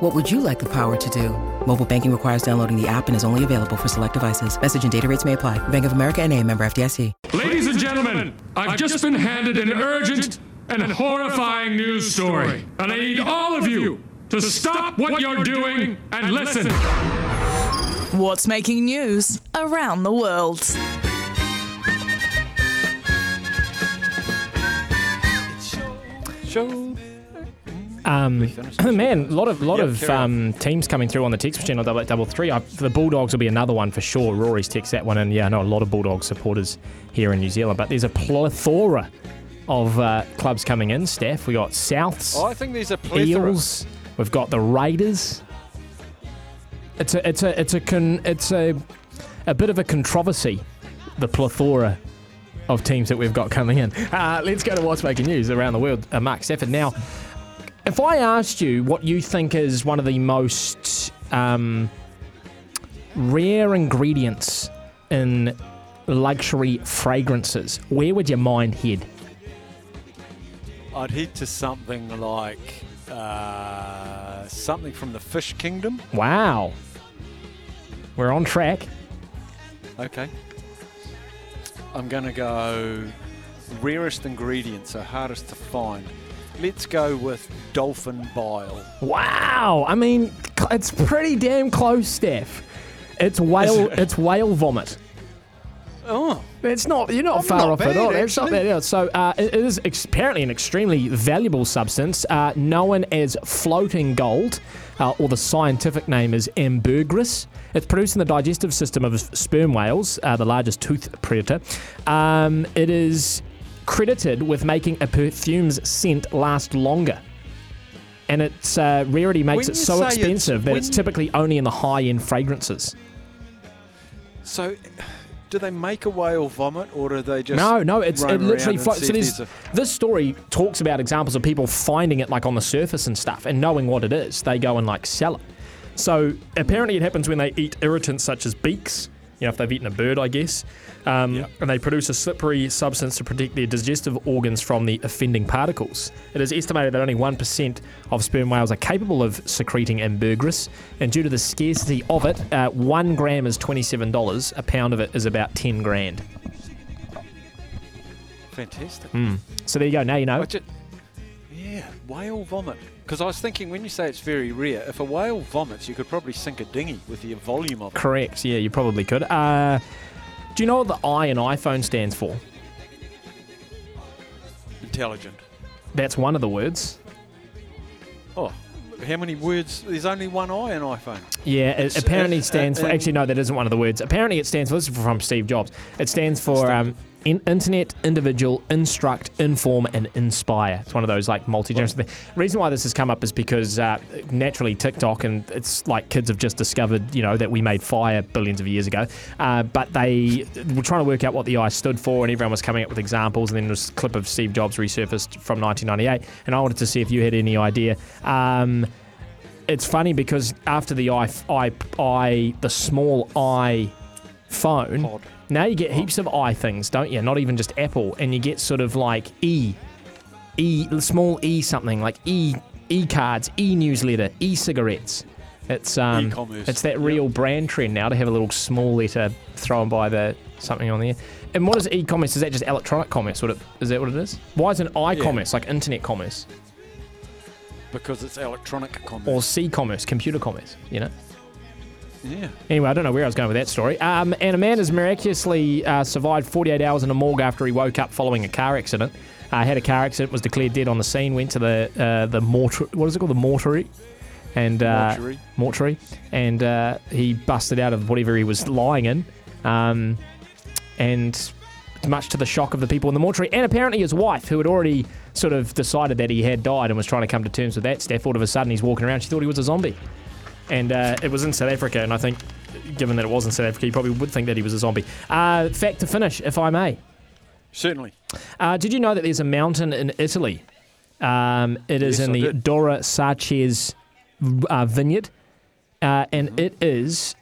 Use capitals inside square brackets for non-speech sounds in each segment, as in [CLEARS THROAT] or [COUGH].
What would you like the power to do? Mobile banking requires downloading the app and is only available for select devices. Message and data rates may apply. Bank of America and a member FDIC. Ladies and gentlemen, I've just been handed an urgent and horrifying news story. And I need all of you to stop what you're doing and listen. What's making news around the world? Show. Um, [CLEARS THROAT] man, a lot of lot Yep, of um, teams coming through on the text machine on double eight double three. I, the Bulldogs will be another one for sure. Rory's text that one, and yeah, I know a lot of Bulldog supporters here in New Zealand. But there's a plethora of uh, clubs coming in. Steph, we got Souths, Oh, I think these are plethora. Eels. We've got the Raiders. It's a it's a it's a con, it's a a bit of a controversy. The plethora of teams that we've got coming in. Uh, let's go to what's making news around the world. Uh, Mark Stafford. Now, if I asked you what you think is one of the most um, rare ingredients in luxury fragrances, where would your mind head? I'd head to something like uh, something from the fish kingdom. Wow. We're on track. Okay. I'm going to go rarest ingredients, so hardest to find. Let's go with dolphin bile. Wow. I mean, it's pretty damn close, Steph. It's whale. it? it's whale vomit. Oh, It's not. You're not Oh, far not off at bad, all. It's not actually. bad. yeah. So uh, it it is ex- apparently an extremely valuable substance, uh, known as floating gold, uh, or the scientific name is ambergris. It's produced in the digestive system of sperm whales, uh, the largest tooth predator. Um, it is credited with making a perfume's scent last longer. And its uh, rarity makes When it so say it's- expensive that it's typically only in the high-end fragrances. so do they make a whale vomit or do they just No, no, it's it literally floats. So there's, there's this story talks about examples of people finding it like on the surface and stuff, and knowing what it is, they go and like sell it. So apparently, it happens when they eat irritants such as beaks. You know, if they've eaten a bird, I guess, um, Yeah. and they produce a slippery substance to protect their digestive organs from the offending particles. It is estimated that only one percent of sperm whales are capable of secreting ambergris, and due to the scarcity of it, uh, one gram is twenty-seven dollars. A pound of it is about ten grand. fantastic? So there you go. Now you know. I ju- yeah, whale vomit. Because I was thinking when you say it's very rare, if a whale vomits, you could probably sink a dinghy with the volume of it. Correct. Yeah, you probably could. Uh, do you know what the I in iPhone stands for? Intelligent. That's one of the words. Oh, how many words? There's only one I in iPhone. Yeah, it apparently stands for. Actually, no, that isn't one of the words. Apparently, it stands for. This is from Steve Jobs. It stands for um, in, internet, individual, instruct, inform, and inspire. It's one of those like multi-generational things. Reason why this has come up is because uh, naturally TikTok and it's like kids have just discovered, you know, that we made fire billions of years ago. Uh, but they were trying to work out what the I stood for, and everyone was coming up with examples. And then this clip of Steve Jobs resurfaced from 1998, and I wanted to see if you had any idea. Um, it's funny because after the i, I, I the small i phone, Pod. now you get heaps of i things, don't you? Not even just Apple, and you get sort of like e, e, small e something like e, e cards, e newsletter, e cigarettes. It's um, E-commerce, it's that real brand trend now to have a little small letter thrown by the something on there. And what is e-commerce? Is that just electronic commerce? What it, is that what it is? Why is an i-commerce like internet commerce Because it's electronic commerce. or c-commerce, computer commerce? You know. Yeah. Anyway, I don't know where I was going with that story. Um, and a man has miraculously uh, survived 48 hours in a morgue after he woke up following a car accident. Uh, had a car accident, was declared dead on the scene, went to the uh, the mortuary. What is it called? The mortuary. And uh, Mortuary. mortuary, and uh, he busted out of whatever he was lying in, um, and much to the shock of the people in the mortuary, and apparently his wife, who had already sort of decided that he had died and was trying to come to terms with that, Steph, all of a sudden he's walking around. She thought he was a zombie, and uh, it was in South Africa, and I think, given that it was in South Africa, you probably would think that he was a zombie. Uh, fact to finish, if I may. Certainly. Uh, did you know that there's a mountain in Italy? Um, it is Yes, in I the did. Dora Sanchez uh, vineyard, uh, and Mm-hmm. it is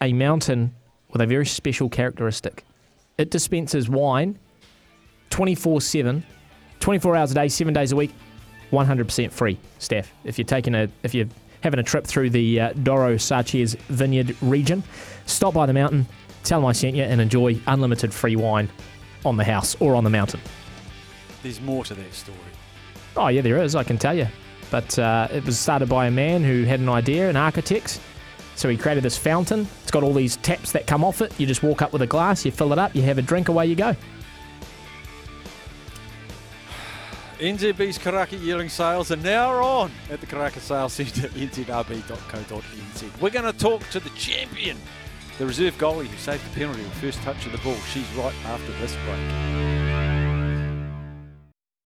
a mountain with a very special characteristic. It dispenses wine 24 7, 24 hours a day, seven days a week, 100% free, staff. If you're taking a, if you're having a trip through the uh, Doro Sanchez vineyard region, stop by the mountain, tell them I sent you, and enjoy unlimited free wine on the house or on the mountain. There's more to that story. Oh, yeah, there is, I can tell you. But uh, it was started by a man who had an idea, an architect. So he created this fountain. It's got all these taps that come off it. You just walk up with a glass, you fill it up, you have a drink, away you go. NZB's Karaka yearling sales are now on at the Karaka Sales Centre, [LAUGHS] nzb.co.nz. We're going to talk to the champion, the reserve goalie who saved the penalty with first touch of the ball. She's right after this break.